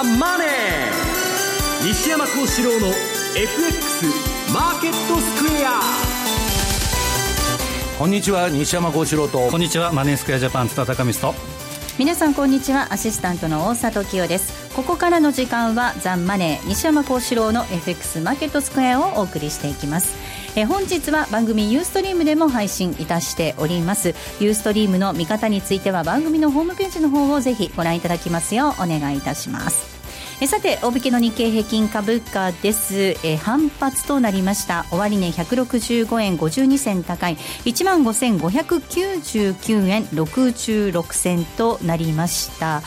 ザ・マネー」西山幸四郎の FX マーケットスクエアこんにちは西山幸四郎と。こんにちはマネースクエアジャパン津田隆光と。皆さんこんにちは。アシスタントの大里清です。ここからの時間はザンマネー西山幸四郎の FX マーケットスクエアをお送りしていきます。え本日は番組ユーストリームでも配信いたしております。ユーストリームの見方については番組のホームページの方をぜひご覧いただきますようお願いいたしますえさて大引けの日経平均株価です。え反発となりました。終値、ね、165円52銭高い。1万5599円66銭となりました。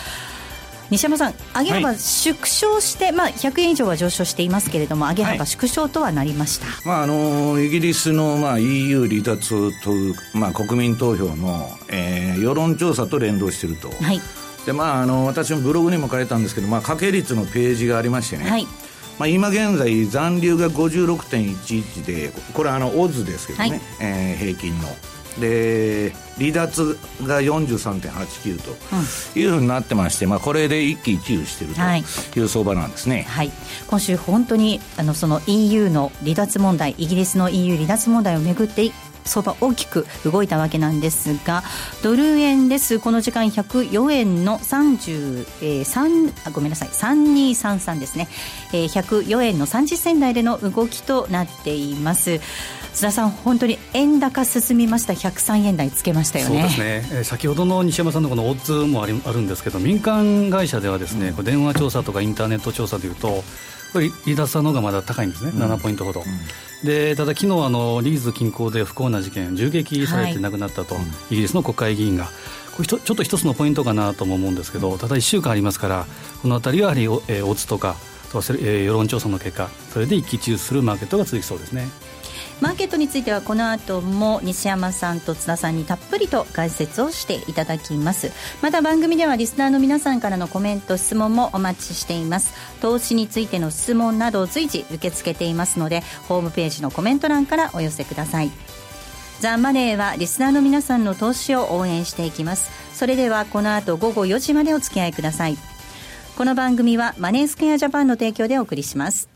西山さん、上げ幅縮小して、はい、まあ、100円以上は上昇していますけれども、上げ幅縮小とはなりました、はい、まあ、あのイギリスの、まあ、EU 離脱という、まあ、国民投票の、えー、世論調査と連動していると。はいでまあ、あの私もブログにも書いたんですけど、まあ、掛け率のページがありましてね、はい。まあ、今現在残留が56.11でこれはあのオズですけどね、はい、えー、平均の。で離脱が43.89というふうになってまして、まあ、これで一喜一憂しているとい。う相場なんですね、はい、今週、本当にあのその EU の離脱問題イギリスの EU 離脱問題をめぐって相場大きく動いたわけなんですがドル円です。この時間104円の33あごめんなさい。3233ですね、えー、104円の30銭台での動きとなっています。津田さん、本当に円高進みました、103円台つけましたよね。そうですね、えー、先ほどの西山さんのこのオッズもありあるんですけど、民間会社ではですね、うん、電話調査とかインターネット調査でいうと、これ、離脱の方がまだ高いんですね、うん、7ポイントほど。うん、でただ、昨日あのリーズ近郊で不幸な事件、銃撃されて亡くなったと、はい、イギリスの国会議員が。これちょっと一つのポイントかなとも思うんですけど、ただ1週間ありますから、このあたりはやはり、えー、オッズとか、えー、世論調査の結果、それで一喜一憂するマーケットが続きそうですね。マーケットについてはこの後も西山さんと津田さんにたっぷりと解説をしていただきます。また番組ではリスナーの皆さんからのコメント質問もお待ちしています。投資についての質問などを随時受け付けていますのでホームページのコメント欄からお寄せください。ザ・マネーはリスナーの皆さんの投資を応援していきます。それではこの後午後4時までお付き合いください。この番組はマネースクエアジャパンの提供でお送りします。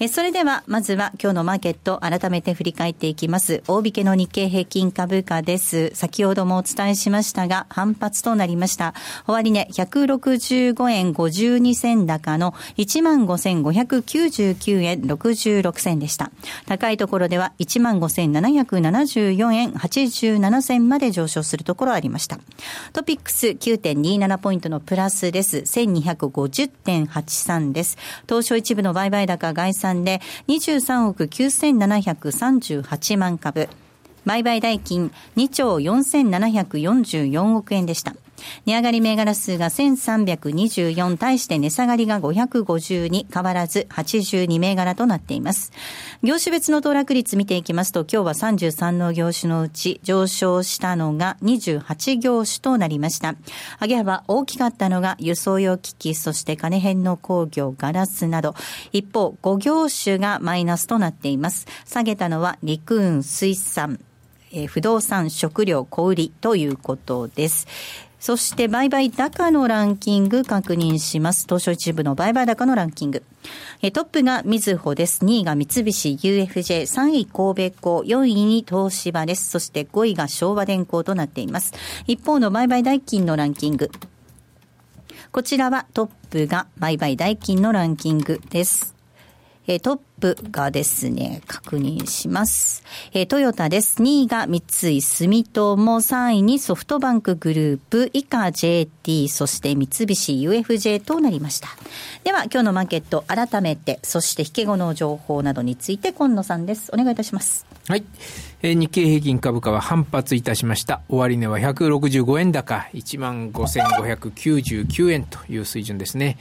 えそれでは、まずは今日のマーケット、改めて振り返っていきます。大引けの日経平均株価です。先ほどもお伝えしましたが、反発となりました。終値、165円52銭高の15,599円66銭でした。高いところでは15,774円87銭まで上昇するところありました。トピックス9.27ポイントのプラスです。1250.83です。東証一部の売買高概算算で23億9738万株。売買代金2兆4744億円でした。値上がり銘柄数が1324対して値下がりが552変わらず82銘柄となっています。業種別の騰落率見ていきますと今日は33の業種のうち上昇したのが28業種となりました。上げ幅大きかったのが輸送用機器そして金編の工業ガラスなど一方5業種がマイナスとなっています。下げたのは陸運水産え、不動産、食料、小売ということです。そして売買高のランキング確認します。東証一部の売買高のランキング。えトップがみずほです。2位が三菱 UFJ、3位神戸港、4位に東芝です。そして5位が昭和電工となっています。一方の売買代金のランキング。こちらはトップが売買代金のランキングです。えトップがですね、確認します。えトヨタです。2位が三井住友、3位にソフトバンクグループ、以下 JT、そして三菱 UFJ となりました。では、今日のマーケット、改めて、そして引け後の情報などについて、今野さんです。お願いいたします。はい。え、日経平均株価は反発いたしました。終値は165円高、15,599円という水準ですね。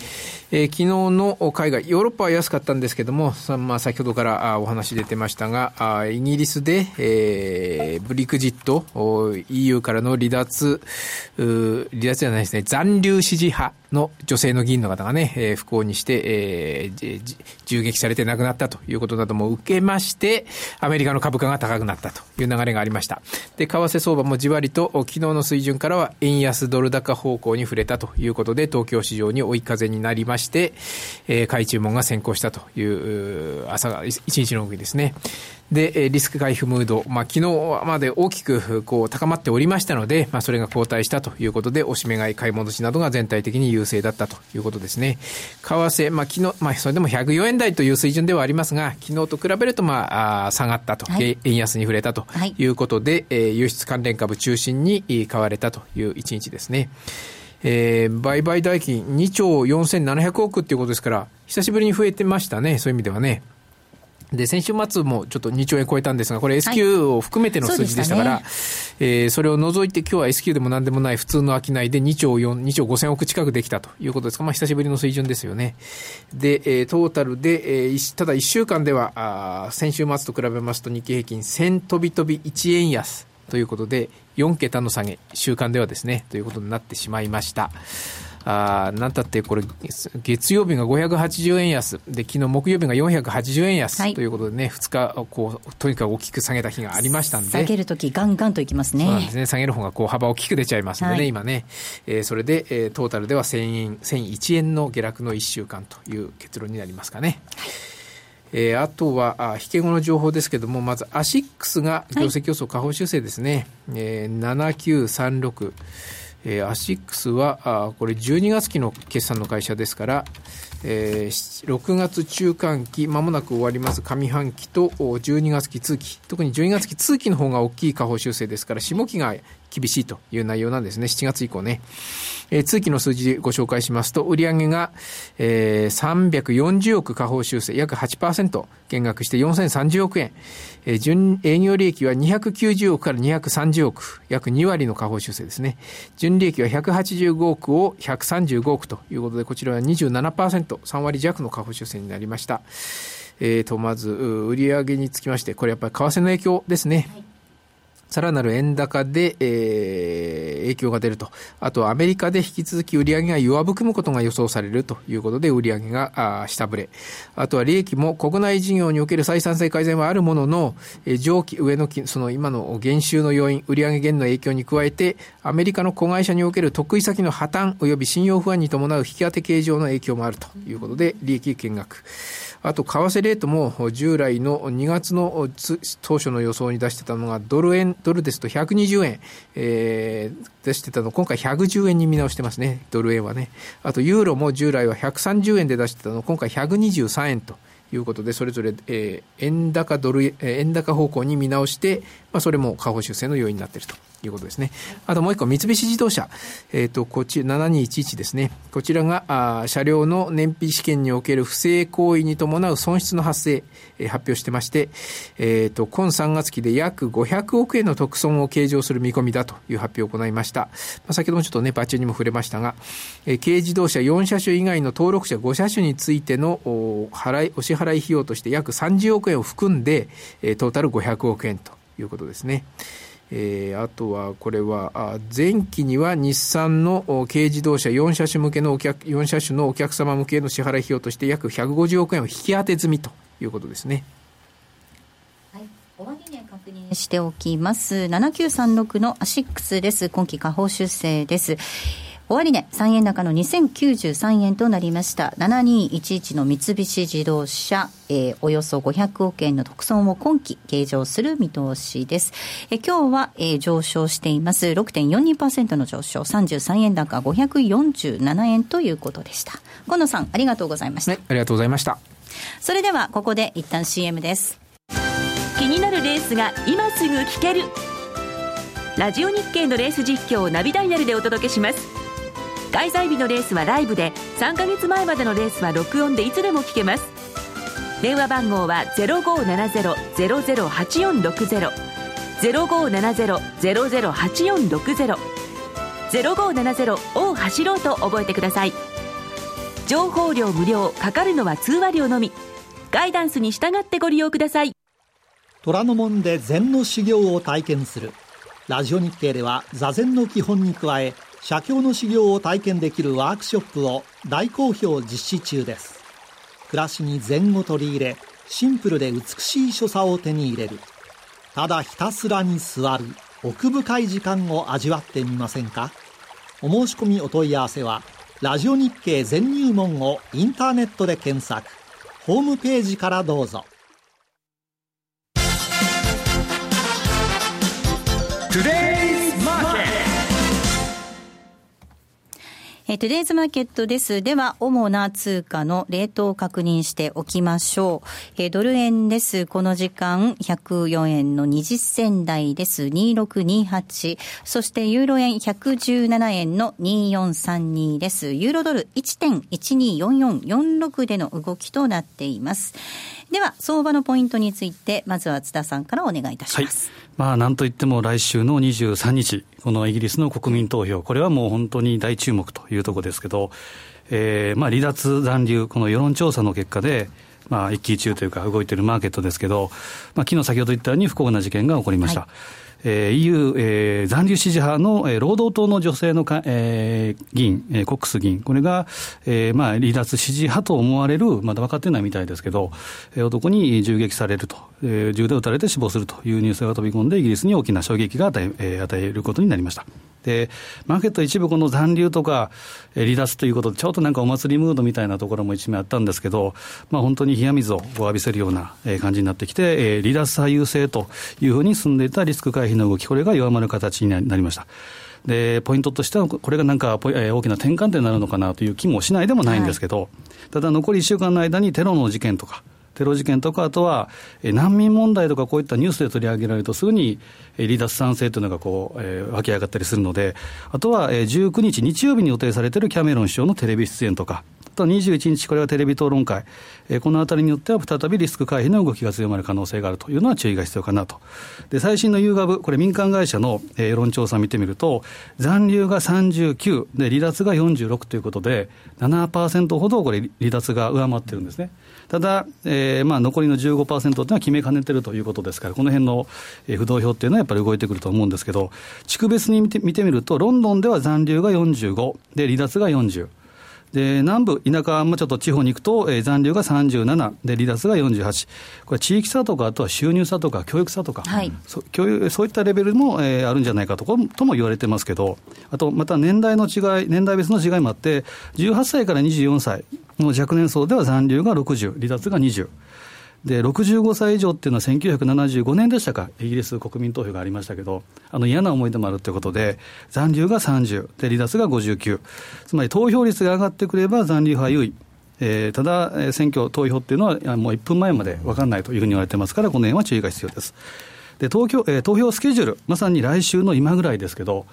えー、昨日の海外、ヨーロッパは安かったんですけども、まあ、先ほどからお話出てましたが、イギリスで、えー、ブリクジット、EU からの離脱、離脱じゃないですね、残留支持派の女性の議員の方がね、えー、不幸にして、えー、銃撃されて亡くなったということなども受けまして、アメリカの株価が高くなったという流れがありました。で、為替相場もじわりと昨日の水準からは円安ドル高方向に触れたということで、東京市場に追い風になりまして、えー、買い注文が先行したという朝が一日の動きですね。で、リスク回避ムード、まあ、昨日まで大きくこう高まっておりましたので、まあ、それが後退したということで、おしめ買い、買い戻しなどが全体的に優勢だったということですね。為替、まあ、昨日、まあ、それでも104円台という水準ではありますが、昨日と比べると、まあ、あ下がったと、はい、円安に触れたということで、はい、えー、輸出関連株中心に買われたという一日ですね。えー、売買代金2兆4700億っていうことですから、久しぶりに増えてましたね、そういう意味ではね。で、先週末もちょっと2兆円超えたんですが、これ S q を含めての数字でしたから、はい、そね、えー、それを除いて今日は S q でも何でもない普通の商いで2兆4、2兆5千億近くできたということですが、まあ久しぶりの水準ですよね。で、えー、トータルで、えー、ただ1週間では、あ先週末と比べますと日経平均1000飛び飛び1円安ということで、4桁の下げ、週間ではですね、ということになってしまいました。あなんたってこれ、月曜日が580円安、で昨日木曜日が480円安、ということでね、2日こう、とにかく大きく下げた日がありましたんで、下げるとき、ガンガンといきますね。そうなんですね、下げる方がこう幅大きく出ちゃいますんでね、はい、今ね、えー、それで、えー、トータルでは1000円、1001円の下落の1週間という結論になりますかね。えー、あとはあ、引け後の情報ですけれども、まずアシックスが業績予想下方修正ですね、はい、えー、7936。えー、アシックスはあこれ12月期の決算の会社ですから、えー、6月中間期、まもなく終わります。上半期と12月期通期、特に12月期通期の方が大きい下方修正ですから、下期が厳しいという内容なんですね。7月以降ね。えー、通期の数字ご紹介しますと、売上が、えー、340億下方修正、約8%減額して4030億円。えー、純営業利益は290億から230億、約2割の下方修正ですね。純利益は185億を135億ということで、こちらは27%、3割弱の下方修正になりました。えー、と、まず、売上につきまして、これやっぱり為替の影響ですね。はいさらなる円高で、えー、影響が出ると。あと、アメリカで引き続き売上が弱含むことが予想されるということで、売上が下振れ。あとは利益も国内事業における採算性改善はあるものの、えー、上記、上の、その今の減収の要因、売上減の影響に加えて、アメリカの子会社における得意先の破綻及び信用不安に伴う引き当て形状の影響もあるということで、利益見学。あと、為替レートも従来の2月の当初の予想に出してたのが、ドル円、ドルですと120円、えー、出してたの、今回110円に見直してますね、ドル円はね。あと、ユーロも従来は130円で出してたの、今回123円と。いうことで、それぞれ、えー、円高ドル、えー、円高方向に見直して、まあ、それも下方修正の要因になっていると。いうことですね。あともう一個、三菱自動車。えっ、ー、と、こっち、7211ですね。こちらが、あ車両の燃費試験における不正行為に伴う損失の発生、えー、発表してまして、えっ、ー、と、今3月期で約500億円の特損を計上する見込みだという発表を行いました。まあ、先ほどもちょっとね、バッチにも触れましたが、えー、軽自動車4車種以外の登録者5車種についてのお払い、お支払い払い費用として約30億円を含んで、えー、トータル500億円ということですね。えー、あとはこれは前期には日産の軽自動車4車種向けのお客4車種のお客様向けの支払い費用として約150億円を引き当て済みということですね。確認しておきます。7936のアシックスです。今期下方修正です。終値、3円高の2093円となりました。7211の三菱自動車、えー、およそ500億円の特損を今期計上する見通しです。えー、今日は、えー、上昇しています。6.42%の上昇、33円高547円ということでした。河野さん、ありがとうございました。はい、ありがとうございました。それでは、ここで一旦 CM です。気になるレースが今すぐ聞ける。ラジオ日経のレース実況をナビダイヤルでお届けします。開催日のレースはライブで3ヶ月前までのレースは録音でいつでも聞けます。電話番号は0570-008460 0570-008460 0570を走ろうと覚えてください。情報量無料かかるのは通話料のみ。ガイダンスに従ってご利用ください。虎ノ門で禅の修行を体験する。ラジオ日経では座禅の基本に加え写経の修行を体験できるワークショップを大好評実施中です。暮らしに禅を取り入れシンプルで美しい所作を手に入れる。ただひたすらに座る奥深い時間を味わってみませんか？お申し込みお問い合わせはラジオ日経全入門をインターネットで検索。ホームページからどうぞ。えー、トゥデイズマーケットです。では、主な通貨のレートを確認しておきましょう。えー、ドル円です。この時間、104円の20銭台です。2628。そして、ユーロ円117円の2432です。ユーロドル1.124446での動きとなっています。では、相場のポイントについて、まずは津田さんからお願いいたします。はい、まあ、なんといっても来週の23日、このイギリスの国民投票、これはもう本当に大注目というところですけど、えー、まあ、離脱残留、この世論調査の結果で、まあ、一喜一憂というか、動いているマーケットですけど、まあ、昨日先ほど言ったように不幸な事件が起こりました。はいえー、EU、えー、残留支持派の、えー、労働党の女性のか、えー、議員、えー、コックス議員、これが、えーまあ、離脱支持派と思われる、まだ分かってないみたいですけど、えー、男に銃撃されると、えー、銃で撃たれて死亡するというニュースが飛び込んで、イギリスに大きな衝撃が与え,、えー、与えることになりました。で、マーケット一部この残留とか、えー、離脱ということで、ちょっとなんかお祭りムードみたいなところも一面あったんですけど、まあ本当に冷や水を浴びせるような感じになってきて、えー、離脱左右性というふうに進んでいたリスク回避の動き、これが弱まる形になりました。で、ポイントとしては、これがなんか、えー、大きな転換点になるのかなという気もしないでもないんですけど、はい、ただ残り1週間の間にテロの事件とか、テロ事件とか、あとは難民問題とか、こういったニュースで取り上げられると、すぐに離脱賛成というのがこう、えー、湧き上がったりするので、あとは19日、日曜日に予定されているキャメロン首相のテレビ出演とか、と21日、これはテレビ討論会、えー、このあたりによっては再びリスク回避の動きが強まる可能性があるというのは注意が必要かなと。で、最新のユーガブ、これ民間会社の、えー、世論調査を見てみると、残留が39、で、離脱が46ということで、7%ほどこれ離脱が上回ってるんですね。ただ、えーまあ、残りの15%というのは決めかねてるということですから、この辺の、えー、不動票っていうのはやっぱり動いてくると思うんですけど、地区別に見て見てみると、ロンドンでは残留が45、で、離脱が40。で、南部、田舎もちょっと地方に行くと、えー、残留が37、で、離脱が48。これ、地域差とか、あとは収入差とか、教育差とか、はい、そ教育そういったレベルも、えー、あるんじゃないかととも言われてますけど、あと、また年代の違い、年代別の違いもあって、18歳から24歳の若年層では残留が60、離脱が20。で、65歳以上っていうのは1975年でしたか、イギリス国民投票がありましたけど、あの嫌な思い出もあるということで、残留が30、で、離脱が59。つまり投票率が上がってくれば残留派優位。えー、ただ、選挙、投票っていうのは、もう1分前まで分かんないというふうに言われてますから、この辺は注意が必要です。で投票えー、投票スケジュール、まさに来週の今ぐらいですけど、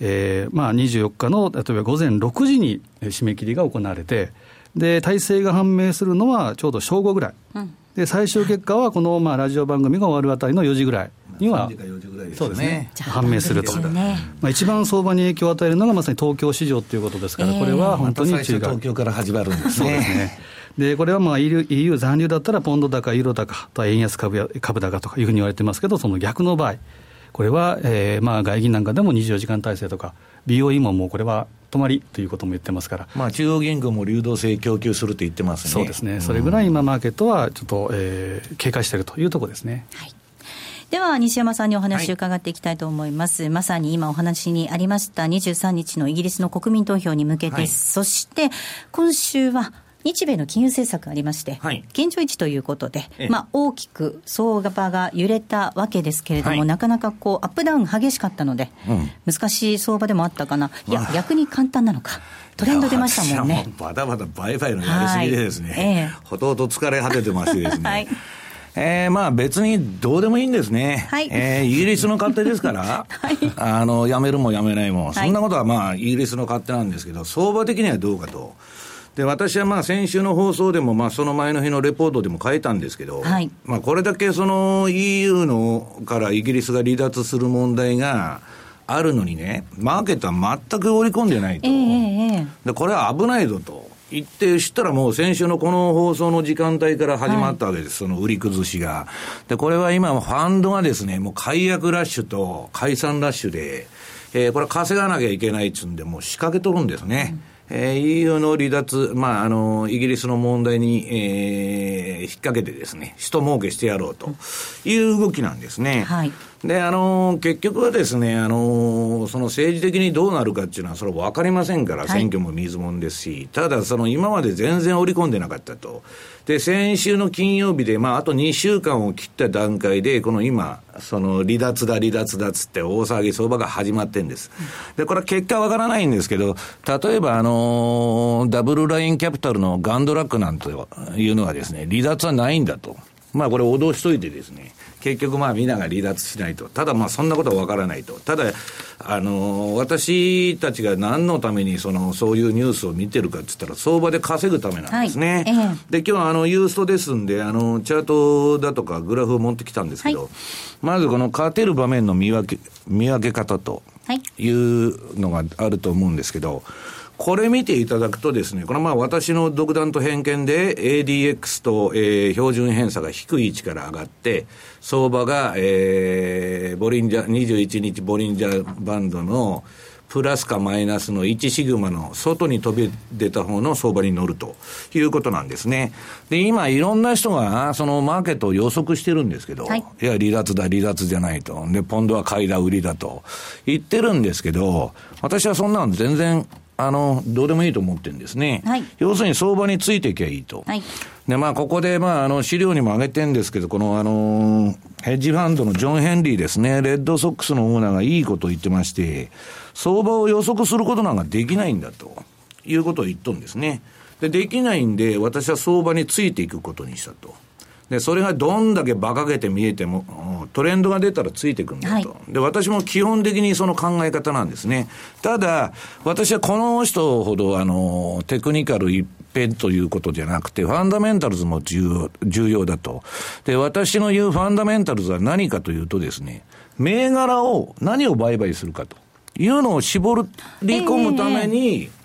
えーまあ、24日の例えば午前6時に締め切りが行われて、で体制が判明するのはちょうど正午ぐらい。うんで最終結果はこのまあラジオ番組が終わるあたりの4時ぐらいには、そうですね、判明すると、まあ、一番相場に影響を与えるのがまさに東京市場ということですから、これは本当に注意が、東京から始まるんですね。そうですね。でこれはまあ EU, EU 残留だったら、ポンド高、ユーロ高と円安株や株高とかいうふうに言われてますけど、その逆の場合、これは、えー、まあ外銀なんかでも24時間体制とか、BOE ももうこれは止まりということも言ってますから、まあ、中央銀行も流動性供給すると言ってますね。そうですね、それぐらい今、マーケットはちょっと、えー、警戒しているというところですね。はい。では西山さんにお話を伺っていきたいと思います、はい、まさに今お話にありました23日のイギリスの国民投票に向けて、はい、そして今週は日米の金融政策ありまして、はい、現状維持ということで、まあ、大きく相場が揺れたわけですけれども、はい、なかなかこうアップダウン激しかったので、うん、難しい相場でもあったかな、いや、逆に簡単なのか。トレンド出ましたもんね。バタバタ売買のやりすぎでですね、はいえー、ほとんど疲れ果ててましてですね。はいえー、まあ別にどうでもいいんですね。はい。えー、イギリスの勝手ですから、はい。あの、辞めるも辞めないも、そんなことはまあイギリスの勝手なんですけど、相場的にはどうかと。で私はまあ先週の放送でも、まあ、その前の日のレポートでも書いたんですけど、はい、まあ、これだけその EU のからイギリスが離脱する問題があるのにね、マーケットは全く織り込んでないと、えー、でこれは危ないぞと。行って、知ったらもう先週のこの放送の時間帯から始まったわけです、はい、その売り崩しが。で、これは今、ファンドがですね、もう解約ラッシュと解散ラッシュで、えー、これ稼がなきゃいけないっつうんで、もう仕掛けとるんですね。うんえー、EU の離脱、まあ、あの、イギリスの問題に、えー、引っ掛けてですね、人儲けしてやろうという動きなんですね。はい。で、あの、結局はですね、あの、その政治的にどうなるかっていうのは、それ分かりませんから、選挙も水もんですし、ただ、その今まで全然織り込んでなかったと。で、先週の金曜日で、まあ、あと2週間を切った段階で、この今、その離脱だ、離脱だっつって大騒ぎ相場が始まってんです。で、これは結果わからないんですけど、例えば、あのダブルラインキャピタルのガンドラックなんていうのはですね、離脱はないんだと。まあこれ脅しといてですね、結局まあ皆が離脱しないと。ただまあそんなことはわからないと。ただ、あの、私たちが何のためにその、そういうニュースを見てるかって言ったら、相場で稼ぐためなんですね。はいで、今日はあの、ユーストですんで、あの、チャートだとかグラフを持ってきたんですけど、はい、まずこの勝てる場面の見分け、見分け方というのがあると思うんですけど、これ見ていただくとですね、これまあ私の独断と偏見で ADX と、えー、標準偏差が低い位置から上がって、相場が、えー、ボリンジャー、21日ボリンジャーバンドのプラスかマイナスの1シグマの外に飛び出た方の相場に乗るということなんですね。で、今いろんな人がそのマーケットを予測してるんですけど、はい、いや、離脱だ、離脱じゃないと。で、ポンドは買いだ、売りだと言ってるんですけど、私はそんなの全然あの、どうでもいいと思ってるんですね。はい、要するに相場についていけばいいと。はい、で、まあ、ここで、まあ、あの、資料にも挙げてるんですけど、この、あの、ヘッジファンドのジョン・ヘンリーですね、レッドソックスのオーナーがいいことを言ってまして、相場を予測することなんかできないんだということを言っとるんですね。で、できないんで、私は相場についていくことにしたと。で、それがどんだけ馬鹿げて見えても、トレンドが出たらついてくるんだと、はい、で、私も基本的にその考え方なんですね。ただ、私はこの人ほど、あの、テクニカル一辺ということじゃなくて、ファンダメンタルズも重要、重要だと。で、私の言うファンダメンタルズは何かというとですね、銘柄を、何を売買するかというのを絞り込むために、えー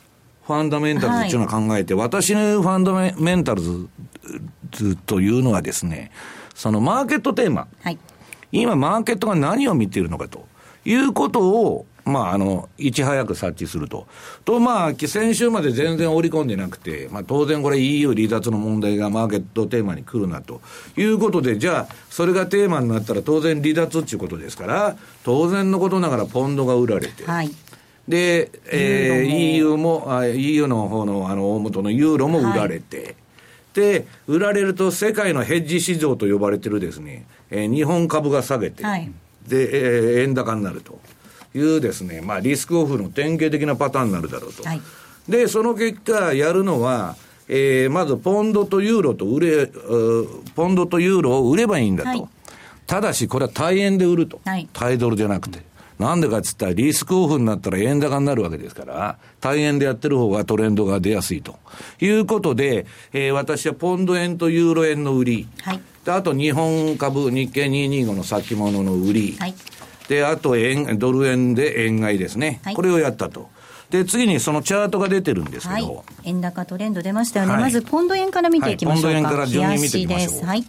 ファンダメンタルズっていうのを考えて、はい、私のファンダメンタルズというのはですね、そのマーケットテーマ。はい、今、マーケットが何を見ているのかと。いうことを、まあ、あの、いち早く察知すると。と、まあ、先週まで全然織り込んでなくて、まあ、当然これ EU 離脱の問題がマーケットテーマに来るなと。いうことで、じゃあ、それがテーマになったら当然離脱っていうことですから、当然のことながらポンドが売られて、はい、で、えー、EU も、EU の方の、あの、大元のユーロも売られて、はい、で、売られると世界のヘッジ市場と呼ばれてるですね、えー、日本株が下げて、はい、で、えー、円高になるというですね、まあ、リスクオフの典型的なパターンになるだろうと。はい、で、その結果、やるのは、えー、まずポンドとユーロと売れ、ポンドとユーロを売ればいいんだと。はい、ただし、これは対円で売ると。はい、対ドルじゃなくて。なんでかっつったら、リスクオフになったら円高になるわけですから、対円でやってる方がトレンドが出やすいということで、えー、私はポンド円とユーロ円の売り、はい、であと日本株、日経225の先物の売り、はい、であと円ドル円で円買いですね、はい、これをやったと。で、次にそのチャートが出てるんですけど。はい、円高トレンド出ましたよね。はい、まず、ポンド円から見ていきましょうか。ポンド円から順に見ていきましょう。はい。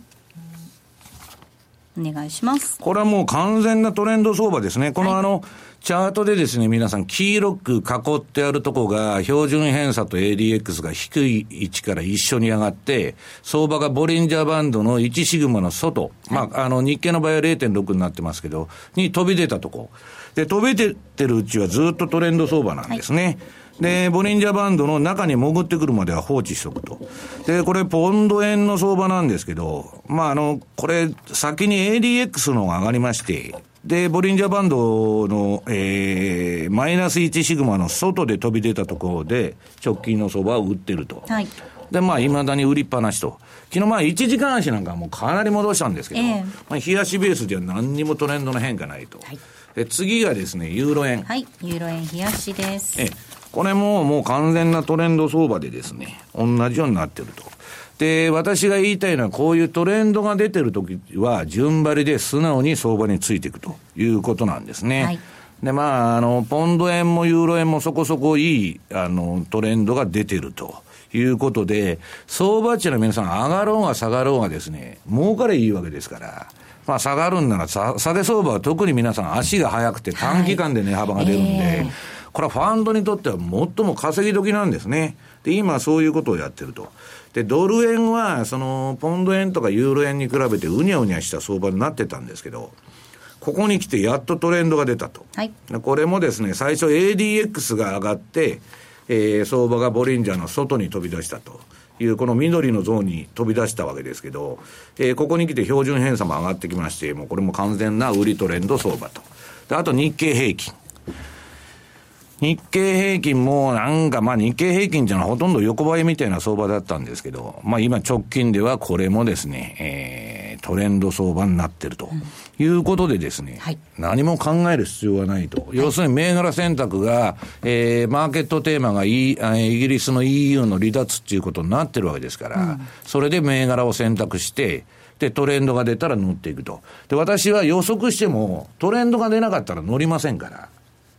お願いします。これはもう完全なトレンド相場ですね。このあの、チャートでですね、皆さん、黄色く囲ってあるとこが、標準偏差と ADX が低い位置から一緒に上がって、相場がボリンジャーバンドの1シグマの外、まあ、あの、日経の場合は0.6になってますけど、に飛び出たとこ。で、飛び出てるうちはずっとトレンド相場なんですね。はいで、ボリンジャーバンドの中に潜ってくるまでは放置しとくと。で、これ、ポンド円の相場なんですけど、まあ、あの、これ、先に ADX のが上がりまして、で、ボリンジャーバンドの、えー、マイナス1シグマの外で飛び出たところで、直近の相場を売ってると。はい。で、まあ、いまだに売りっぱなしと。昨日まあ、1時間足なんかもうかなり戻したんですけど、えー、まあ、冷やしベースでは何にもトレンドの変化ないと。はい。で、次がですね、ユーロ円。はい、ユーロ円冷やしです。ええこれももう完全なトレンド相場でですね、同じようになってると。で、私が言いたいのは、こういうトレンドが出てるときは、順張りで素直に相場についていくということなんですね。はい、で、まあ、あの、ポンド円もユーロ円もそこそこいい、あの、トレンドが出てるということで、相場値の皆さん上がろうが下がろうがですね、儲かれいいわけですから、まあ下がるんなら下げ相場は特に皆さん足が速くて短期間で値幅が出るんで、はいえー、これはファンドにとっては最も稼ぎ時なんですね。で、今そういうことをやってると。で、ドル円は、その、ポンド円とかユーロ円に比べてうにゃうにゃした相場になってたんですけど、ここに来てやっとトレンドが出たと。はい、これもですね、最初 ADX が上がって、えー、相場がボリンジャーの外に飛び出したと。いう、この緑のゾーンに飛び出したわけですけど、えー、ここに来て標準偏差も上がってきまして、もうこれも完全な売りトレンド相場と。で、あと日経平均。日経平均もなんか、まあ日経平均っていうのはほとんど横ばいみたいな相場だったんですけど、まあ今直近ではこれもですね、えー、トレンド相場になってるということでですね、うんはい、何も考える必要はないと。要するに銘柄選択が、えー、マーケットテーマがイイギリスの EU の離脱っていうことになってるわけですから、うん、それで銘柄を選択して、で、トレンドが出たら乗っていくと。で、私は予測しても、トレンドが出なかったら乗りませんから。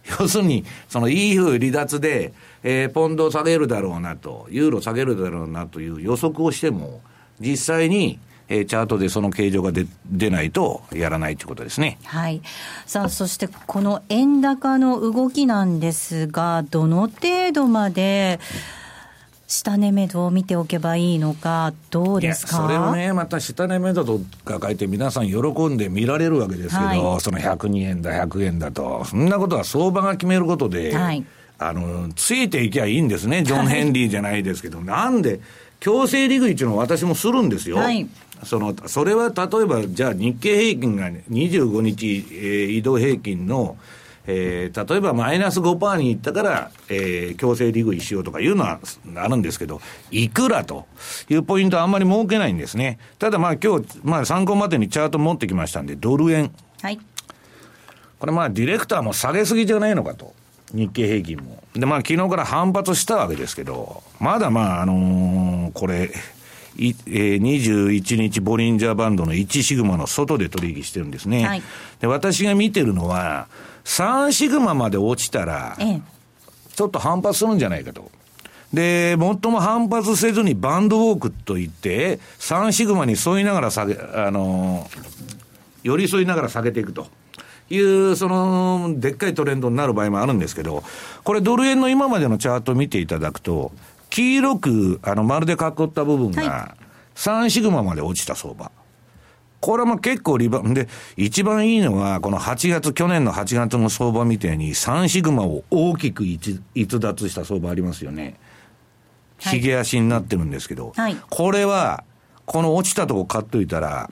要するに、その EU 離脱で、えー、ポンド下げるだろうなと、ユーロ下げるだろうなという予測をしても、実際に、えー、チャートでその形状が出出ないとやらないということですね。はい。さあ、そしてこの円高の動きなんですが、どの程度まで、下値目処を見ておけばいいのか、どうですか？それをね、また下値目処とか書いて、皆さん喜んで見られるわけですけど、はい、その102円だ、100円だと、そんなことは相場が決めることで、はい、あのついていきゃいいんですね、ジョン・ヘンリーじゃないですけど、はい、なんで、強制利食いっていうのは私もするんですよ。はい。そのそれは例えば、じゃあ日経平均が25日、えー、移動平均のえー、例えばマイナス5%にいったから、えー、強制利食いしようとかいうのはあるんですけど、いくらというポイントはあんまり設けないんですね。ただまあ今日、まあ参考までにチャート持ってきましたんで、ドル円。はい。これまあディレクターも下げすぎじゃないのかと。日経平均も。でまあ昨日から反発したわけですけど、まだまああのー、これ、いえー、21日ボリンジャーバンドの1シグマの外で取引してるんですね。はい、で私が見てるのは、3シグマまで落ちたら、ちょっと反発するんじゃないかと。で、最も反発せずにバンドウォークといって、3シグマに沿いながら下げ、あの、寄り添いながら下げていくと。いう、その、でっかいトレンドになる場合もあるんですけど、これドル円の今までのチャートを見ていただくと、黄色く、あの、丸で囲った部分が、3シグマまで落ちた相場。これも結構リバウンで、一番いいのは、この8月、去年の8月の相場みたいに、3シグマを大きく逸脱した相場ありますよね。ひげ足になってるんですけど、はい、これは、この落ちたとこ買っといたら、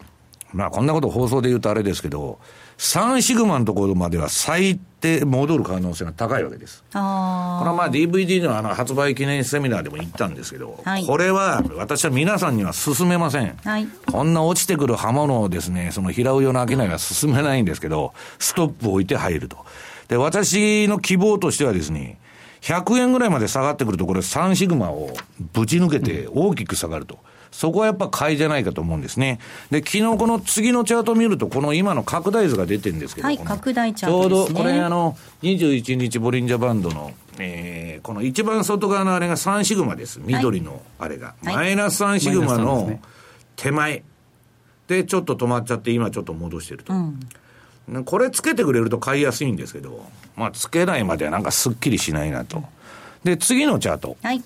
まあこんなこと放送で言うとあれですけど、3シグマのところまでは最低戻る可能性が高いわけです。これはまあ DVD のあの発売記念セミナーでも言ったんですけど、はい、これは私は皆さんには勧めません。はい、こんな落ちてくる刃物をですね、その平尾用の商いは勧めないんですけど、ストップを置いて入ると。で、私の希望としてはですね、100円ぐらいまで下がってくると、これ3シグマをぶち抜けて大きく下がると。うんそこはやっぱ買いじゃないかと思うんですね。で、昨日この次のチャートを見ると、この今の拡大図が出てるんですけど、はい、拡大チャート、ね、ちょうどこれあの、21日ボリンジャーバンドの、えー、この一番外側のあれが3シグマです。緑のあれが。はい、マイナス3シグマの手前でちょっと止まっちゃって、今ちょっと戻してると。うん、これつけてくれると買いやすいんですけど、まあつけないまではなんかすっきりしないなと。で、次のチャート。はい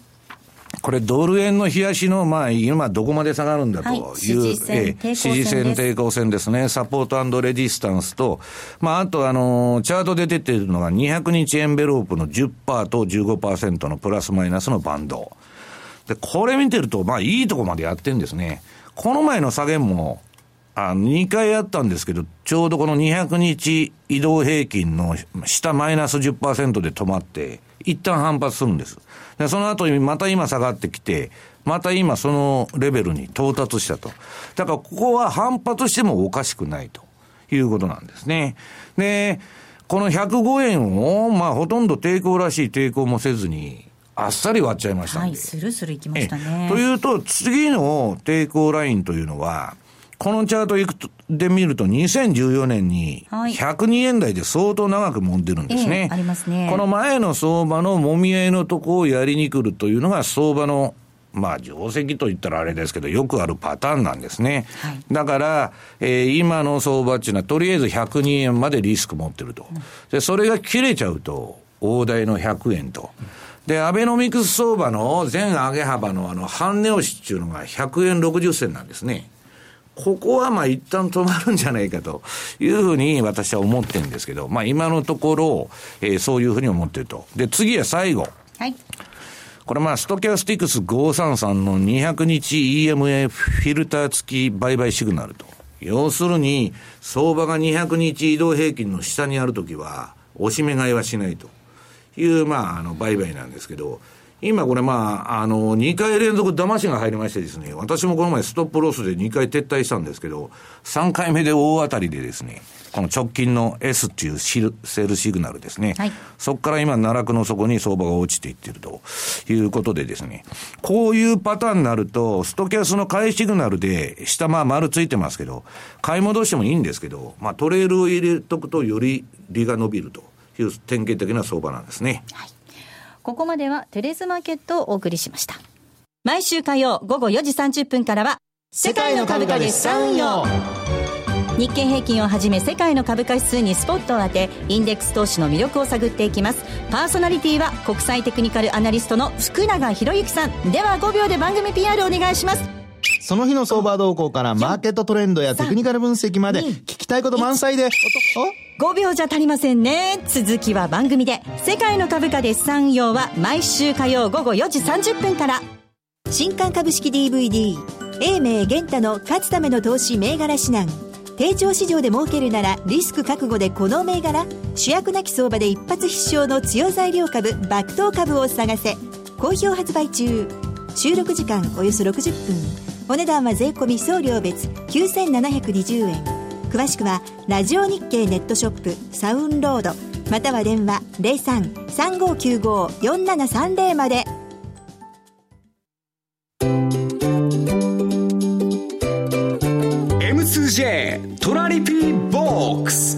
これ、ドル円の冷やしの、まあ、今どこまで下がるんだという、はい、支持線抵抗線ですね。サポートレジスタンスと、まあ、あと、あの、チャートで出てるのが200日エンベロープの10%と15%のプラスマイナスのバンド。で、これ見てると、まあ、いいとこまでやってんですね。この前の下げも、あ2回あったんですけど、ちょうどこの200日移動平均の下マイナス10%で止まって、一旦反発するんです。で、その後にまた今下がってきて、また今そのレベルに到達したと。だからここは反発してもおかしくないということなんですね。で、この105円を、まあほとんど抵抗らしい抵抗もせずに、あっさり割っちゃいましたんで。はい、スルスルいきましたね。というと、次の抵抗ラインというのは、このチャートいくとで見ると、2014年に102円台で相当長く揉んでるんですね。えー、ありますね。この前の相場の揉み合いのとこをやりに来るというのが相場のまあ、定石と言ったらあれですけど、よくあるパターンなんですね。はい、だから、えー、今の相場っていうのは、とりあえず102円までリスク持ってると。で、それが切れちゃうと、大台の100円と。で、アベノミクス相場の全上げ幅のあの、半値押しっていうのが100円60銭なんですね。ここはまあ一旦止まるんじゃないかというふうに私は思ってるんですけど、まあ今のところ、えー、そういうふうに思ってると。で、次は最後。はい。これまあ、ストキャスティクス533の200日 EMA フィルター付き売買シグナルと。要するに、相場が200日移動平均の下にあるときは、押し目買いはしないという、まあ、あの、売買なんですけど、今これまあ、あの、2回連続騙しが入りましてですね、私もこの前ストップロスで2回撤退したんですけど、3回目で大当たりでですね、この直近の S っていうシルセールシグナルですね。はい、そこから今、奈落の底に相場が落ちていっているということでですね、こういうパターンになると、ストキャスの買いシグナルで、下まあ丸ついてますけど、買い戻してもいいんですけど、まあトレールを入れとくとより利が伸びるという典型的な相場なんですね。はいここまではテレスマーケットをお送りしました。毎週火曜午後4時30分からは、世界の株価で資産運用日経平均をはじめ世界の株価指数にスポットを当てインデックス投資の魅力を探っていきます。パーソナリティは国際テクニカルアナリストの福永博之さん。では5秒で番組 PR お願いします。その日の相場動向からマーケットトレンドやテクニカル分析まで聞きたいこと満載で。5秒じゃ足りませんね。続きは番組で。世界の株価で資産用は毎週火曜午後4時30分から。新刊株式 DVD 英明玄太の勝つための投資銘柄指南。低調市場で儲けるならリスク覚悟でこの銘柄。主役なき相場で一発必勝の強材料株爆投株を探せ。好評発売中。収録時間およそ60分お値段は税込送料別。9720円。詳しくはラジオ日経ネットショップサウンロード。または電話0335954730まで。M2J トラリピボックス。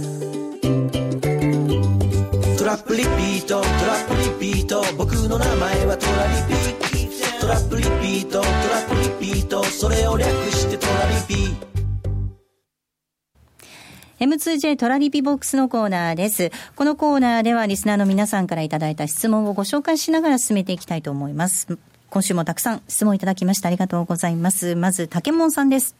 トラップリピートトラップリピート。僕の名前はトラリピトラップリピートトラップリピートそれを略してトラリピ M2J トラリピボックスのコーナーです。このコーナーではリスナーの皆さんからいただいた質問をご紹介しながら進めていきたいと思います。今週もたくさん質問いただきましてありがとうございます。まず、竹門さんです。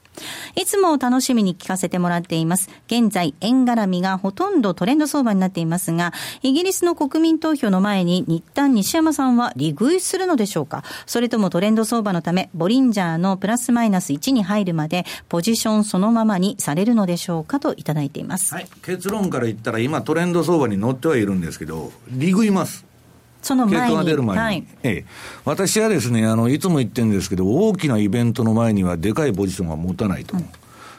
いつも楽しみに聞かせてもらっています。現在、円絡みがほとんどトレンド相場になっていますが、イギリスの国民投票の前に日旦西山さんは利食いするのでしょうか？それともトレンド相場のため、ボリンジャーのプラスマイナス1に入るまで、ポジションそのままにされるのでしょうか？といただいています。はい、結論から言ったら今トレンド相場に乗ってはいるんですけど、利食います。その前に。が出る前に。はい、ええ。私はですね、あの、いつも言ってるんですけど、大きなイベントの前にはでかいポジションは持たないと。うん、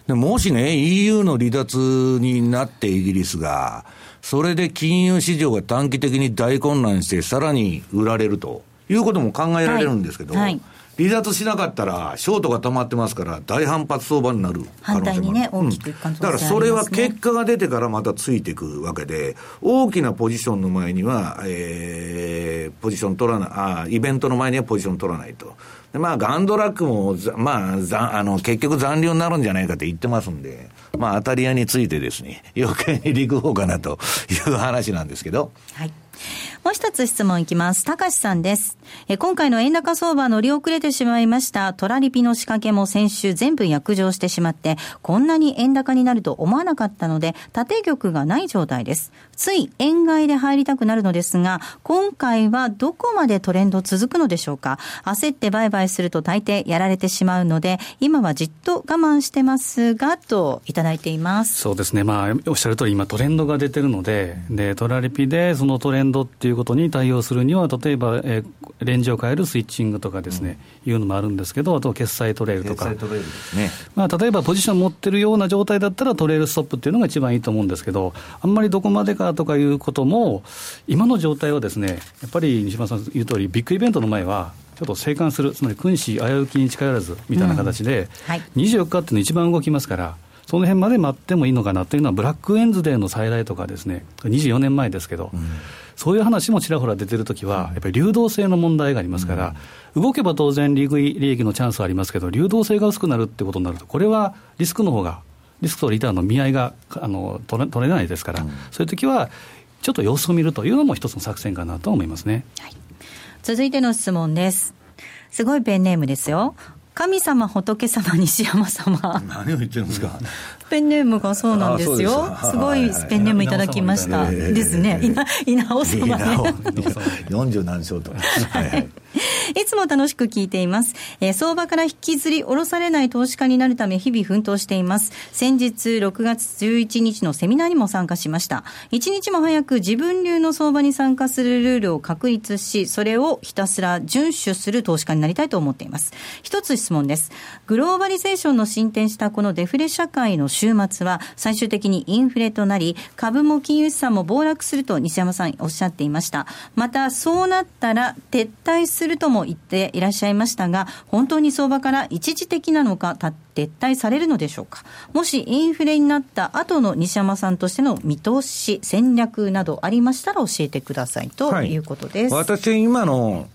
でもしね、EU の離脱になってイギリスが、それで金融市場が短期的に大混乱して、さらに売られるということも考えられるんですけど、はいはい離脱しなかったら、ショートが溜まってますから、大反発相場になる反対にね、大きくいく可能性、ねうん、だからそれは結果が出てからまたついていくわけで、大きなポジションの前には、えー、ポジション取らない、あイベントの前にはポジション取らないと。でまあ、ガンドラックも、まあ、ざあの、結局残留になるんじゃないかって言ってますんで、まあ、当たり屋についてですね、余計に陸方かなという話なんですけど。はい。もう一つ質問いきます。高橋さんです。え今回の円高相場乗り遅れてしまいましたトラリピの仕掛けも先週全部約定してしまって、こんなに円高になると思わなかったので、縦玉がない状態です。つい円買いで入りたくなるのですが、今回はどこまでトレンド続くのでしょうか焦って売買すると大抵やられてしまうので、今はじっと我慢してますが、といただいています。そうですね。まあ、おっしゃる通り今トレンドが出てるので、で、トラリピでそのトレンドっていうことに対応するには、例えば、えー、レンジを変えるスイッチングとかですね、うん、いうのもあるんですけど、あと決済トレールとか、ね、まあ、例えばポジション持ってるような状態だったら、トレールストップっていうのが一番いいと思うんですけど、あんまりどこまでかとかいうことも、今の状態はですね、やっぱり西村さん言う通り、ビッグイベントの前は、ちょっと静観する、つまり君子危うきに近寄らずみたいな形で、うん。はい、24日っていうの一番動きますから、その辺まで待ってもいいのかなというのは、ブラックエンズデーの再来とかですね、24年前ですけど、うんそういう話もちらほら出てるときは、やっぱり流動性の問題がありますから、うん、動けば当然、利利益のチャンスはありますけど、流動性が薄くなるってことになると、これはリスクの方が、リスクとリターンの見合いがあの取れ取れないですから、うん、そういうときは、ちょっと様子を見るというのも一つの作戦かなと思いますね、はい、続いての質問です。すごいペンネームですよ。神様仏様西山様。何を言ってるんですかペンネームがそうなんですよ。すごいペンネームいただきました。ですね。稲尾様。ね40何勝と。はいい。つも楽しく聞いています。えー、相場から引きずり下ろされない投資家になるため日々奮闘しています。先日6月11日のセミナーにも参加しました。一日も早く自分流の相場に参加するルールを確立し、それをひたすら遵守する投資家になりたいと思っています。一つ質問です。グローバリゼーションの進展したこのデフレ社会の週末は最終的にインフレとなり、株も金融資産も暴落すると西山さんおっしゃっていました。またそうなったら撤退するとも言っていらっしゃいましたが、本当に相場から一時的なのか、撤退されるのでしょうか。もしインフレになった後の西山さんとしての見通し、戦略などありましたら教えてくださいということです。はい、私、今の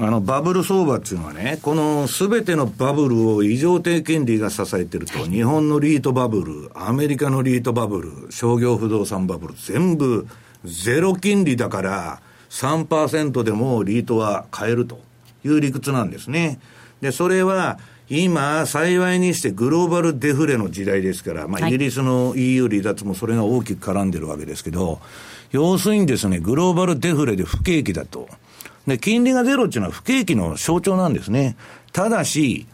あのバブル相場っていうのはね、このすべてのバブルを異常低金利が支えてると、日本のリートバブル、アメリカのリートバブル、商業不動産バブル、全部ゼロ金利だから3%でもリートは買えると。いう理屈なんですね。で、それは、今、幸いにしてグローバルデフレの時代ですから、まあ、イギリスの EU 離脱もそれが大きく絡んでるわけですけど、要するにですね、グローバルデフレで不景気だと。で、金利がゼロっていうのは不景気の象徴なんですね。ただし、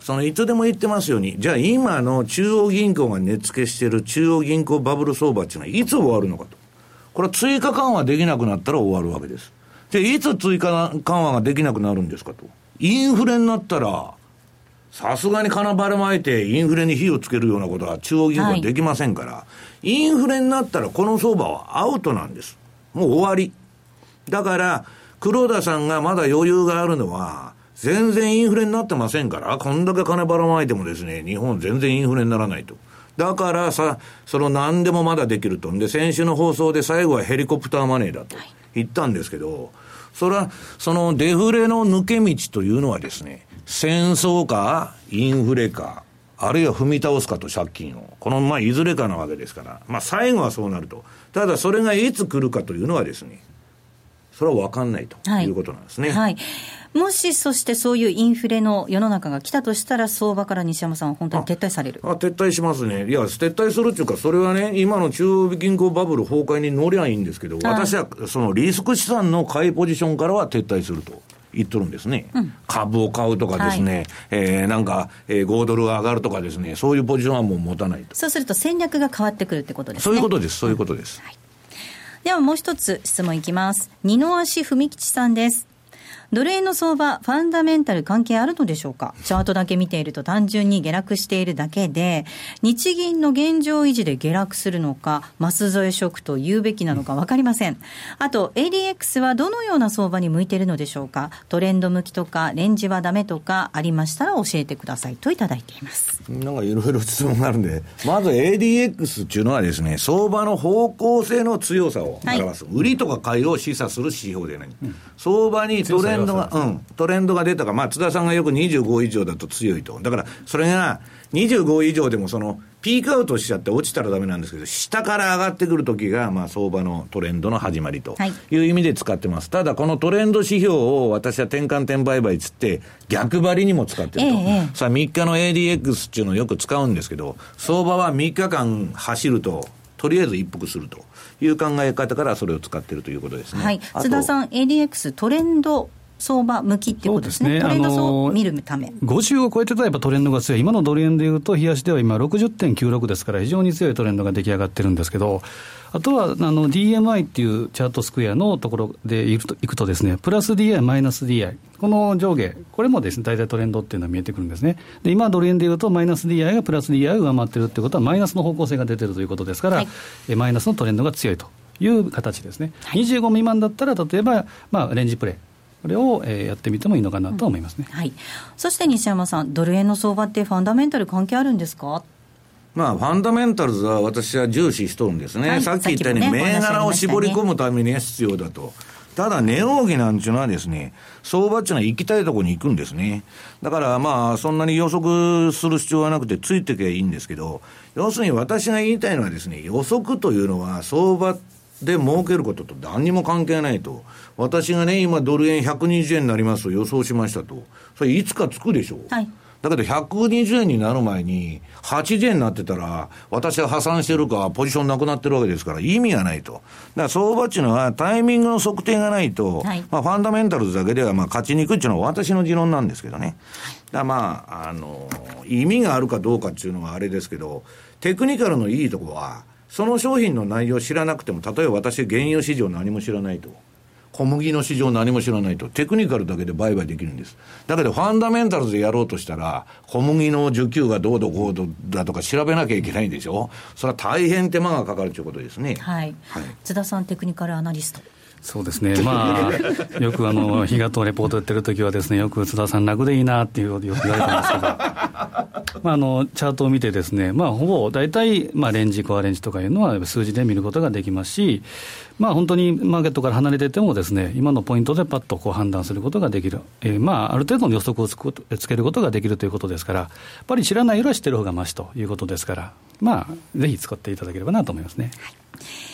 そのいつでも言ってますように、じゃあ今の中央銀行が値付けしている中央銀行バブル相場っていうのはいつ終わるのかと。これは追加緩和できなくなったら終わるわけです。で、いつ追加緩和ができなくなるんですかと。インフレになったら、さすがに金ばらまいてインフレに火をつけるようなことは中央銀行はできませんから、はい、インフレになったらこの相場はアウトなんです。もう終わり。だから、黒田さんがまだ余裕があるのは、全然インフレになってませんから、こんだけ金ばらまいてもですね、日本全然インフレにならないと。だからさ、その何でもまだできると。で、先週の放送で最後はヘリコプターマネーだと言ったんですけど、はいそれは、そのデフレの抜け道というのはですね、戦争か、インフレか、あるいは踏み倒すかと借金を。この、まあ、いずれかなわけですから。まあ、最後はそうなると。ただ、それがいつ来るかというのはですね、それは分かんないということなんですね。はい、はいもしそしてそういうインフレの世の中が来たとしたら、相場から西山さんは本当に撤退されるあ撤退しますね、いや、撤退するっていうか、それはね、今の中央銀行バブル崩壊に乗りゃいいんですけど、私はそのリスク資産の買いポジションからは撤退すると。言っとるんですね、うん、株を買うとかですね、はい、えー、なんか、えー、5ドルが上がるとかですね、そういうポジションはもう持たないと。そうすると戦略が変わってくるってことですね。そういうことです、そういうことです。うんはい、ではもう一つ質問いきます。二の足文吉さんです。ドル円の相場、ファンダメンタル関係あるのでしょうか？チャートだけ見ていると単純に下落しているだけで、日銀の現状維持で下落するのか、マス添えショックと言うべきなのか分かりません。あと、ADX はどのような相場に向いているのでしょうか？トレンド向きとか、レンジはダメとかありましたら教えてくださいといただいています。なんかいろいろ質問があるんで、まず ADX っていうのはですね、相場の方向性の強さを表す。はい、売りとか買いを示唆する指標でない。うん、相場にトレンドが、うん、トレンドが出たか、まあ、津田さんがよく25以上だと強いと。だから、それが25以上でもその、ピークアウトしちゃって落ちたらダメなんですけど、下から上がってくるときが、まあ、相場のトレンドの始まりという意味で使ってます。ただ、このトレンド指標を私は転換点売買つって、逆張りにも使ってると。ええ、さあ、3日の ADX っていうのをよく使うんですけど、相場は3日間走ると、とりあえず一服するという考え方からそれを使っているということですね。はい。津田さん、ADX トレンド相場向きっていうことですね、すねトレンドを見るため。50を超えてたらやっぱトレンドが強い、今のドル円でいうと、冷やしでは今、60.96ですから、非常に強いトレンドが出来上がってるんですけど、あとはあの DMI っていうチャートスクエアのところでいくといくとですね、プラス DI、マイナス DI、この上下、これもですね、大体トレンドっていうのは見えてくるんですね。で、今ドル円でいうと、マイナス DI がプラス DI を上回ってるってことは、マイナスの方向性が出てるということですから、はい、えマイナスのトレンドが強いという形ですね。はい、25未満だったら、例えば、まあ、レンジプレイ。これを、えー、やってみてもいいのかなと思いますね、うん、はい、そして西山さん、ドル円の相場ってファンダメンタル関係あるんですか？まあ、ファンダメンタルズは私は重視しとるんですね。はい、さっき言ったように、ね、銘柄を絞り込むためには必要だと。ただ、値動きなんていうのはですね、相場っていうのは行きたいところに行くんですね。だからまあ、そんなに予測する必要はなくて、ついていけばいいんですけど、要するに私が言いたいのはですね、予測というのは相場で儲けることと何にも関係ないと。私がね、今ドル円120円になりますと予想しましたと。それいつかつくでしょう。はいだけど120円になる前に、80円になってたら、私は破産してるか、ポジションなくなってるわけですから、意味がないと。だから相場っていうのは、タイミングの測定がないと、はい、まあ、ファンダメンタルズだけでは、まあ、勝ちにくいっていうのは私の持論なんですけどね。だからまあ、あの、意味があるかどうかっていうのはあれですけど、テクニカルのいいところは、その商品の内容を知らなくても、例えば私、原油市場何も知らないと。小麦の市場何も知らないと、テクニカルだけで売買できるんです。だけど、ファンダメンタルズでやろうとしたら、小麦の需給がどうどこうだとか調べなきゃいけないんでしょ。それは大変手間がかかるということですね。はい。はい、津田さん、テクニカルアナリスト。そうですね、まあ、よくあの、日がとレポートやってる時はですね、よく津田さん楽でいいなっていうよく言われてますけど、まあ、あの、チャートを見てですね、まあ、ほぼ大体、まあ、レンジ、コアレンジとかいうのは数字で見ることができますし、まあ、本当にマーケットから離れててもですね、今のポイントでパッとこう判断することができる。えー、まあ、ある程度の予測をつつけることができるということですから、やっぱり知らないよりは知ってる方がましということですから、まあ、ぜひ使っていただければなと思いますね。はい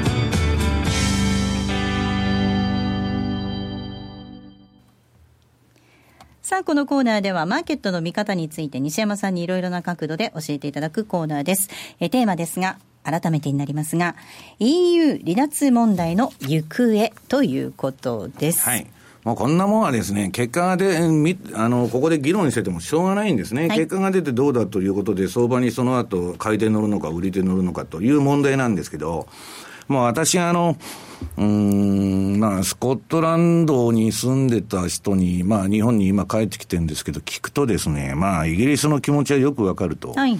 さあ、このコーナーではマーケットの見方について西山さんにいろいろな角度で教えていただくコーナーです。えテーマですが、改めてになりますが、EU 離脱問題の行方ということです。はい。もうこんなもんはですね、結果が出、あの、ここで議論しててもしょうがないんですね。はい、結果が出てどうだということで、相場にその後、買い手乗るのか、売り手乗るのかという問題なんですけど、もう私あの、うん、まあ、スコットランドに住んでた人に、まあ、日本に今帰ってきてるんですけど、聞くとですね、まあ、イギリスの気持ちはよくわかると。はい。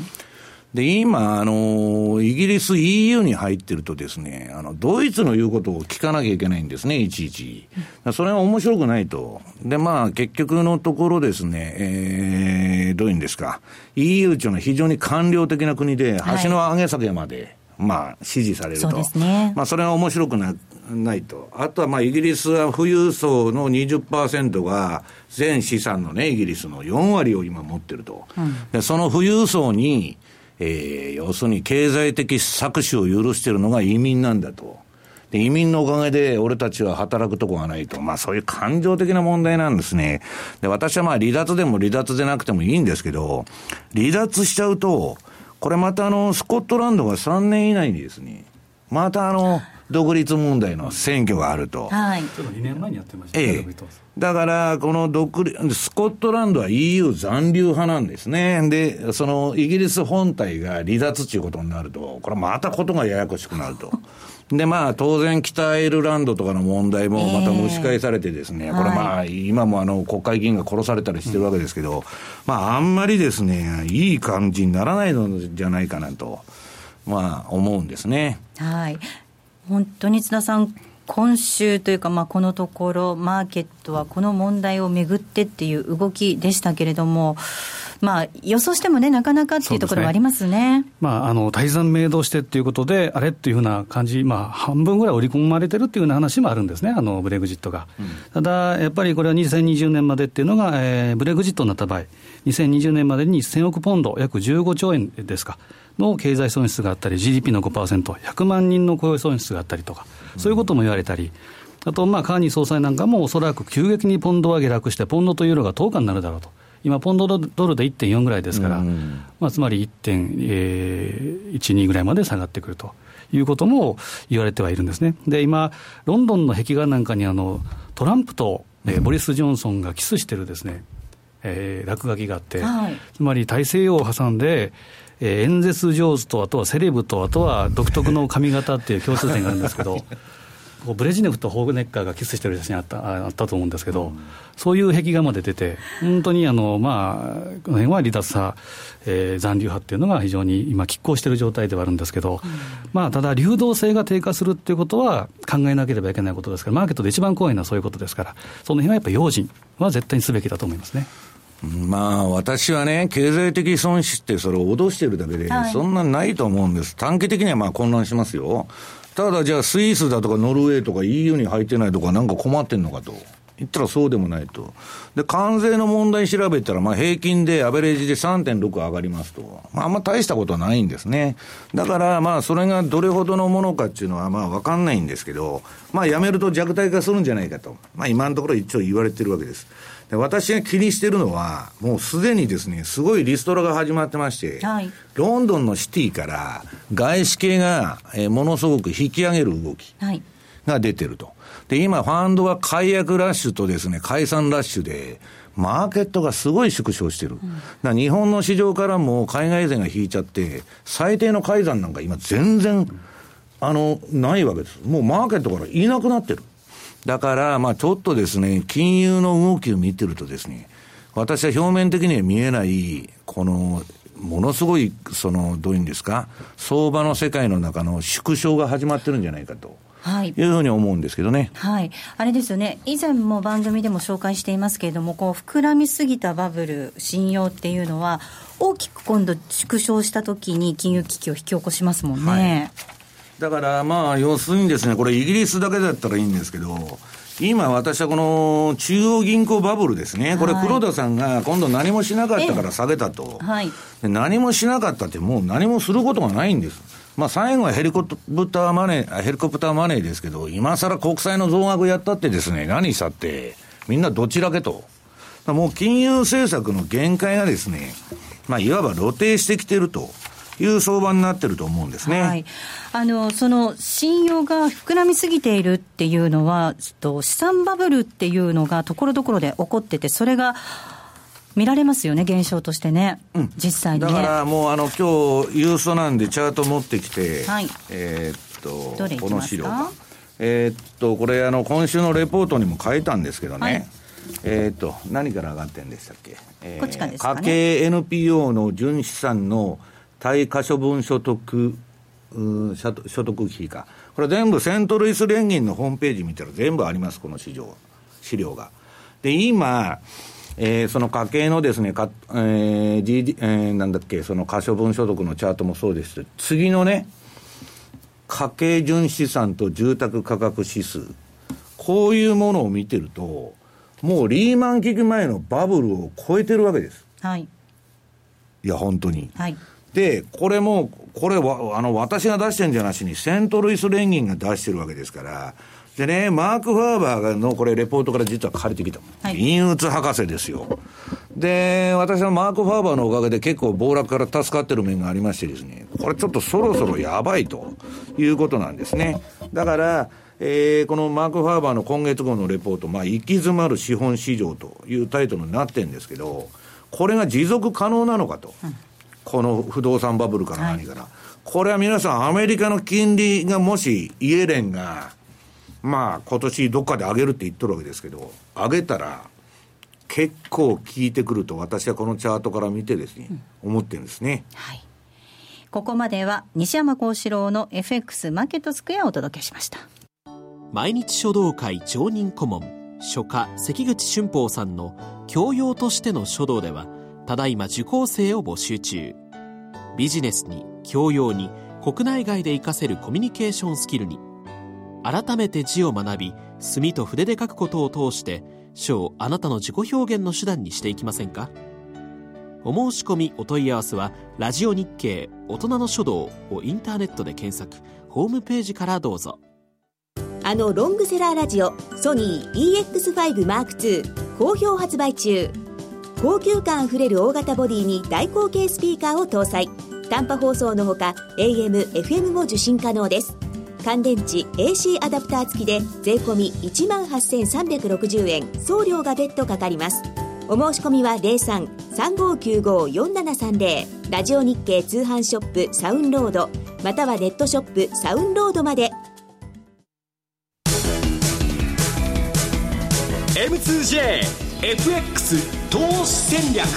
で、今、あの、イギリス EU に入ってるとですね、あの、ドイツの言うことを聞かなきゃいけないんですね、いちいち。それは面白くないと。で、まあ、結局のところですね、えー、どういうんですか。EU っていうのは非常に官僚的な国で、橋の上げ下げまで、まあ、支持されると。そうですね。まあ、それは面白くなないと。あとは、まあ、イギリスは富裕層の20%が、全資産のね、イギリスの4割を今持ってると。うん、でその富裕層に、えー、要するに経済的搾取を許しているのが移民なんだと。で、移民のおかげで俺たちは働くとこがないと。まあそういう感情的な問題なんですね。で、私はまあ離脱でも離脱でなくてもいいんですけど、離脱しちゃうと、これまたあの、スコットランドが3年以内にですね、またあの、独立問題の選挙があると。はい。ちょっと2年前にやってましたね。ええ。だから、この独立、スコットランドは EU 残留派なんですね。で、そのイギリス本体が離脱ということになると、これまたことがややこしくなると。で、まあ、当然、北アイルランドとかの問題もまた蒸し返されてですね、えー、これまあ、今もあの、国会議員が殺されたりしてるわけですけど、うん、まあ、あんまりですね、いい感じにならないのじゃないかなと、まあ、思うんですね。はい。本当に津田さん、今週というか、まあ、このところ、マーケットはこの問題をめぐってっていう動きでしたけれども、まあ、予想してもね、なかなかっていうところがありますね。ねまあ、あの、大山明動してっていうことで、あれっていうふうな感じ、まあ、半分ぐらい織り込まれてるっていうような話もあるんですね、あの、ブレグジットが。うん、ただ、やっぱりこれは2020年までっていうのが、えー、ブレグジットになった場合、2020年までに1000億ポンド、約15兆円ですか。の経済損失があったり、GDP の5%、100万人の雇用損失があったりとか、そういうことも言われたり、あと、まあ、カーニー総裁なんかもおそらく急激にポンドは下落して、ポンドとユーロが10日になるだろうと。今、ポンドドルで1.4ぐらいですから、まあ、つまり1.12ぐらいまで下がってくると。いうことも言われてはいるんですね。で、今、ロンドンの壁画なんかにあのトランプと、えー、ボリス・ジョンソンがキスしてるですね、えー、落書きがあって、はい、つまり大西洋を挟んで、えー、演説上手と、あとはセレブと、あとは独特の髪型っていう共通点があるんですけど、ブレジネフとホーグネッカーがキスしてる写真あったあったと思うんですけど、うん、そういう壁画まで出て、本当にあの、まあ、この辺は離脱派、えー、残留派っていうのが非常に今、拮抗している状態ではあるんですけど、うん、まあ、ただ、流動性が低下するっていうことは考えなければいけないことですから、マーケットで一番怖いのはそういうことですから、その辺はやっぱり用心は絶対にすべきだと思いますね。まあ、私はね、経済的損失ってそれを脅してるだけで、そんなないと思うんです。短期的にはまあ混乱しますよ。ただじゃあスイスだとかノルウェーとか EU に入ってないとかなんか困ってんのかと。言ったらそうでもないと。で、関税の問題調べたら、まあ平均でアベレージで3.6上がりますと。まああんま大したことはないんですね。だからまあそれがどれほどのものかっていうのはまあわかんないんですけど、まあやめると弱体化するんじゃないかと。まあ今のところ一応言われてるわけです。私が気にしてるのは、もうすでにですね、すごいリストラが始まってまして、はい、ロンドンのシティから外資系が、えー、ものすごく引き上げる動きが出てると。で、今、ファンドは解約ラッシュとですね、解散ラッシュで、マーケットがすごい縮小してる。うん、日本の市場からも海外勢が引いちゃって、最低の改ざんなんか今全然、あの、ないわけです。もうマーケットからいなくなってる。だから、まあちょっとですね、金融の動きを見てるとですね、私は表面的には見えない、この、ものすごい、その、どういうんですか、相場の世界の中の縮小が始まってるんじゃないかと。はい、いうふうに思うんですけどね。はい。あれですよね。以前も番組でも紹介していますけれども、こう、膨らみすぎたバブル、信用っていうのは、大きく今度縮小したときに金融危機を引き起こしますもんね。はいだからまあ、要するにですね、これイギリスだけだったらいいんですけど、今私はこの中央銀行バブルですね、これ黒田さんが今度何もしなかったから下げたと。はい、何もしなかったってもう何もすることがないんです。まあ最後はヘリコプターマネー、ヘリコプターマネーですけど、今更国債の増額やったってですね、何したって、みんなどちらけと。もう金融政策の限界がですね、まあいわば露呈してきてると。いう相場になってると思うんですね。はい、あのその信用が膨らみすぎているっていうのは、と資産バブルっていうのがところどころで起こってて、それが見られますよね、現象としてね、うん、実際に、ね、だからもう、あの今日ユーストなんで、チャート持ってきて、はい、えー、っとこの資料えー、っとこれあの、今週のレポートにも書いたんですけどね。はい。えっ、と、何から上がってんでしたっけ、えー、ね、家計 NPO の純資産の対可処分所得、所得費か。これ全部セントルイス連銀のホームページ見たら全部あります、この資料資料が。で、今、えー、その家計のですね、かえー GD えー、なんだっけ、その可処分所得のチャートもそうです次のね、家計純資産と住宅価格指数、こういうものを見てると、もうリーマン危機前のバブルを超えてるわけです。はい。いや、本当に。はい。で、これも、これは、あの、私が出してんじゃなしに、セントルイス連銀が出してるわけですから、でね、マーク・ファーバーのこれ、レポートから実は借りてきた。はい、陰鬱博士ですよ。で、私はマーク・ファーバーのおかげで結構暴落から助かってる面がありましてですね、これちょっとそろそろやばいということなんですね。だから、えー、このマーク・ファーバーの今月号のレポート、まあ、行き詰まる資本市場というタイトルになってるんですけど、これが持続可能なのかと。うん、この不動産バブルから何から。はい、これは皆さん、アメリカの金利がもし、イエレンが、まあ、今年どっかで上げるって言っとるわけですけど、上げたら、結構効いてくると、私はこのチャートから見てですね、うん、思ってるんですね。はい。ここまでは西山幸四郎の FX マーケットスクエアをお届けしました。毎日書道会常任顧問書家関口俊宝さんの教養としての書道ではただいま受講生を募集中。ビジネスに教養に国内外で活かせるコミュニケーションスキルに。改めて字を学び墨と筆で書くことを通して書をあなたの自己表現の手段にしていきませんか？お申し込みお問い合わせは「ラジオ日経大人の書道」をインターネットで検索。ホームページからどうぞ。あのロングセラーラジオソニー EX5M2 好評発売中。高級感あふれる大型ボディに大口径スピーカーを搭載。短波放送のほか AM、FM も受信可能です。乾電池 AC アダプター付きで税込1万8360円。送料が別途かかります。お申し込みは03-3595-4730ラジオ日経通販ショップサウンロード。またはネットショップサウンロードまで。M2J M2JFX 投資戦略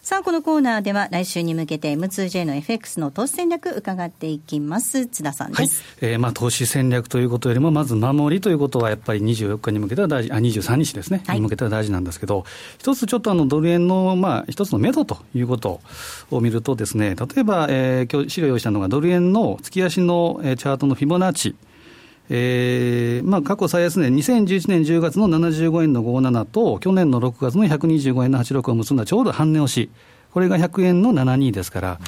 さあ、このコーナーでは来週に向けて M2J の FX の投資戦略伺っていきます。津田さんです。はい、えー、まあ投資戦略ということよりも、まず守りということはやっぱり24日に向けては大事、あ、23日ですね、はい、に向けては大事なんですけど、一つちょっとあのドル円の、まあ一つの目処ということを見るとですね、例えば、えー、今日資料用意したのがドル円の月足の、えー、チャートのフィボナッチ。えーまあ、過去最安値、2011年10月の75円の57と、去年の6月の125円の86を結んだちょうど半値押し、これが100円の72ですから、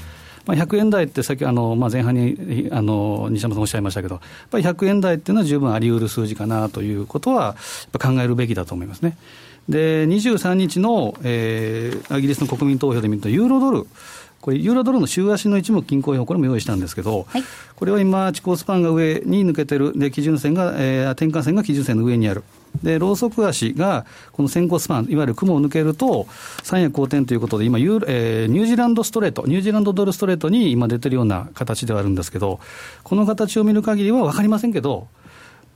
まあ、100円台ってさっきあの、まあ、前半にあの西山さんおっしゃいましたけど、やっぱり100円台っていうのは十分あり得る数字かなということは、考えるべきだと思いますね。で、23日の、えー、イギリスの国民投票で見ると、ユーロドル、これ、ユーロドルの週足の一目均衡表、これも用意したんですけど、はい、これは今、地高スパンが上に抜けてる、で基準線が、えー、転換線が基準線の上にある。で、ローソク足が、この先行スパン、いわゆる雲を抜けると、三夜好転ということで、今、ユーえー、ニュージーランドストレート、ニュージーランドドルストレートに今出てるような形ではあるんですけど、この形を見る限りは分かりませんけど、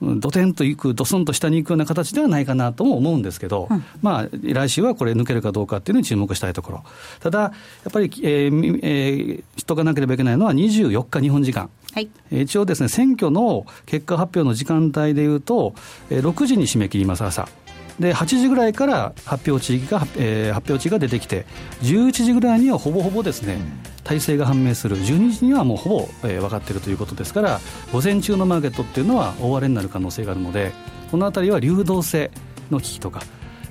どてんといく、どすんと下に行くような形ではないかなとも思うんですけど、うん、まあ、来週はこれ抜けるかどうかっていうのに注目したいところ。ただ、やっぱり、えーえー、知っとかなければいけないのは24日日本時間。はい、一応ですね、選挙の結果発表の時間帯でいうと、6時に締め切ります、朝。で8時ぐらいから発表地域が、えー、発表地が出てきて、11時ぐらいにはほぼほぼですね、体制が判明する、12時にはもうほぼ、えー、分かっているということですから、午前中のマーケットっていうのは大荒れになる可能性があるので、この辺りは流動性の危機とか、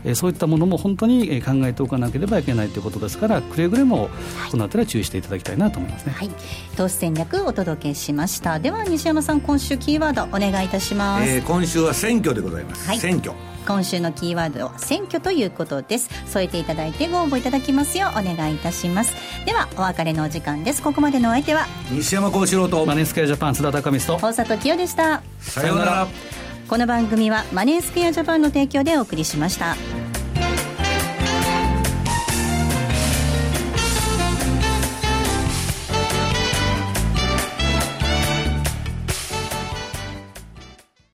えー、そういったものも本当に考えておかなければいけないということですから、くれぐれもこのあたりは注意していただきたいなと思いますね、はい、投資戦略お届けしました。では西山さん今週キーワードお願いいたします、えー、今週は選挙でございます、はい、選挙。今週のキーワードは選挙ということです。添えていただいてご応募いただきますようお願いいたします。ではお別れのお時間です。ここまでのお相手は西山幸四郎とマネースクエアジャパン津田隆光と大里清でした。さようならこの番組はマネースクエアジャパンの提供でお送りしました。